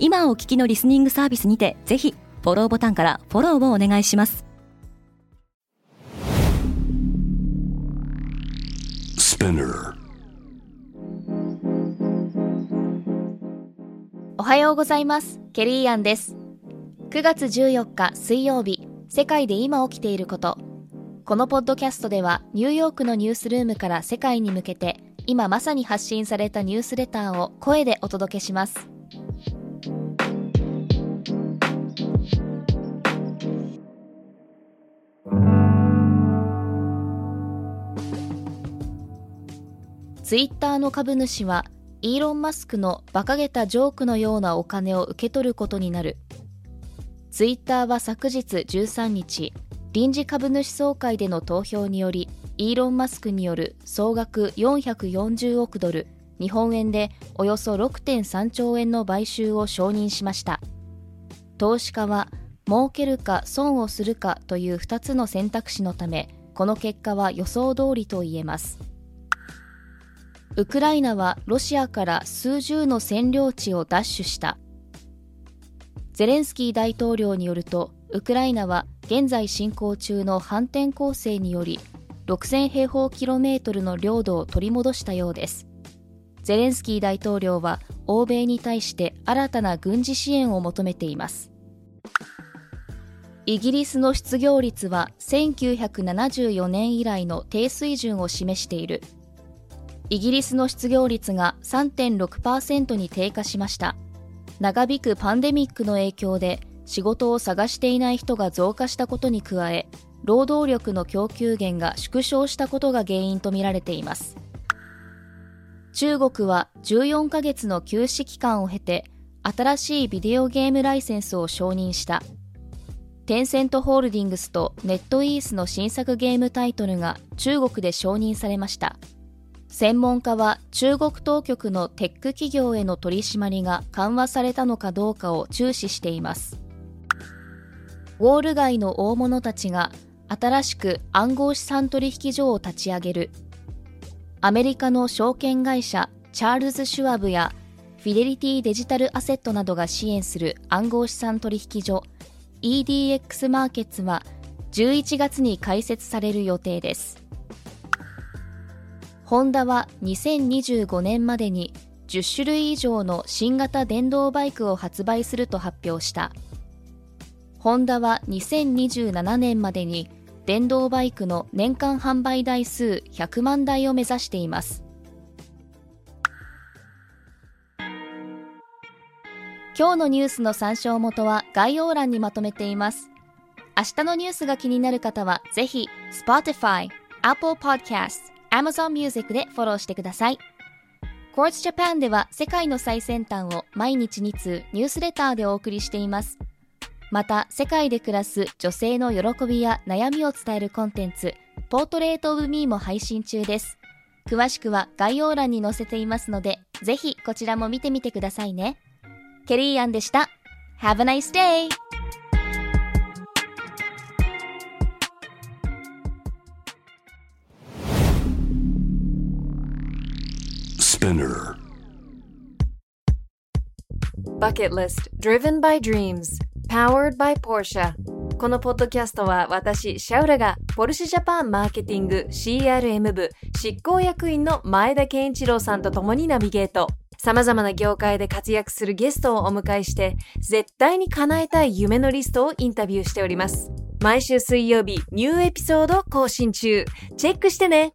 今お聞きのリスニングサービスにてぜひフォローボタンからフォローをお願いします。おはようございます。ケリーアンです。9月14日水曜日世界で今起きていること。このポッドキャストではニューヨークのニュースルームから世界に向けて今まさに発信されたニュースレターを声でお届けしますツイッターの株主はイーロン・マスクの馬鹿げたジョークのようなお金を受け取ることになる。ツイッターは昨日13日臨時株主総会での投票によりイーロン・マスクによる総額440億ドル日本円でおよそ6.3兆円の買収を承認しました。投資家は儲けるか損をするかという2つの選択肢のためこの結果は予想通りと言えます。ウクライナはロシアから数十の占領地を奪取した。ゼレンスキー大統領によるとウクライナは現在進行中の反転攻勢により6000平方キロメートルの領土を取り戻したようです。ゼレンスキー大統領は欧米に対して新たな軍事支援を求めています。イギリスの失業率は1974年以来の低水準を示している。イギリスの失業率が3.6%に低下しました。長引くパンデミックの影響で仕事を探していない人が増加したことに加え労働力の供給源が縮小したことが原因とみられています。中国は14ヶ月の休止期間を経て新しいビデオゲームライセンスを承認した。テンセントホールディングスとネットイースの新作ゲームタイトルが中国で承認されました。専門家は中国当局のテック企業への取り締まりが緩和されたのかどうかを注視しています。ウォール街の大物たちが新しく暗号資産取引所を立ち上げる。アメリカの証券会社チャールズ・シュワブやフィデリティデジタルアセットなどが支援する暗号資産取引所 EDX マーケッツは11月に開設される予定です。ホンダは2025年までに10種類以上の新型電動バイクを発売すると発表した。ホンダは2027年までに電動バイクの年間販売台数100万台を目指しています。今日のニュースの参照元は概要欄にまとめています。明日のニュースが気になる方はぜひ Spotify、Apple Podcast Amazon Music でフォローしてください。Quartz Japan では世界の最先端を毎日2通ニュースレターでお送りしています。また、世界で暮らす女性の喜びや悩みを伝えるコンテンツ、ポートレートオブミーも配信中です。詳しくは概要欄に載せていますので、ぜひこちらも見てみてくださいね。ケリーアンでした。Have a nice day! Spinner Bucket List Driven by Dreams Powered by Porsche このポッドキャストは私、シャウラがポルシェジャパンマーケティング CRM 部執行役員の前田健一郎さんと共にナビゲート。様々な業界で活躍するゲストをお迎えして、絶対に叶えたい夢のリストをインタビューしております。毎週水曜日、ニューエピソード更新中。チェックしてね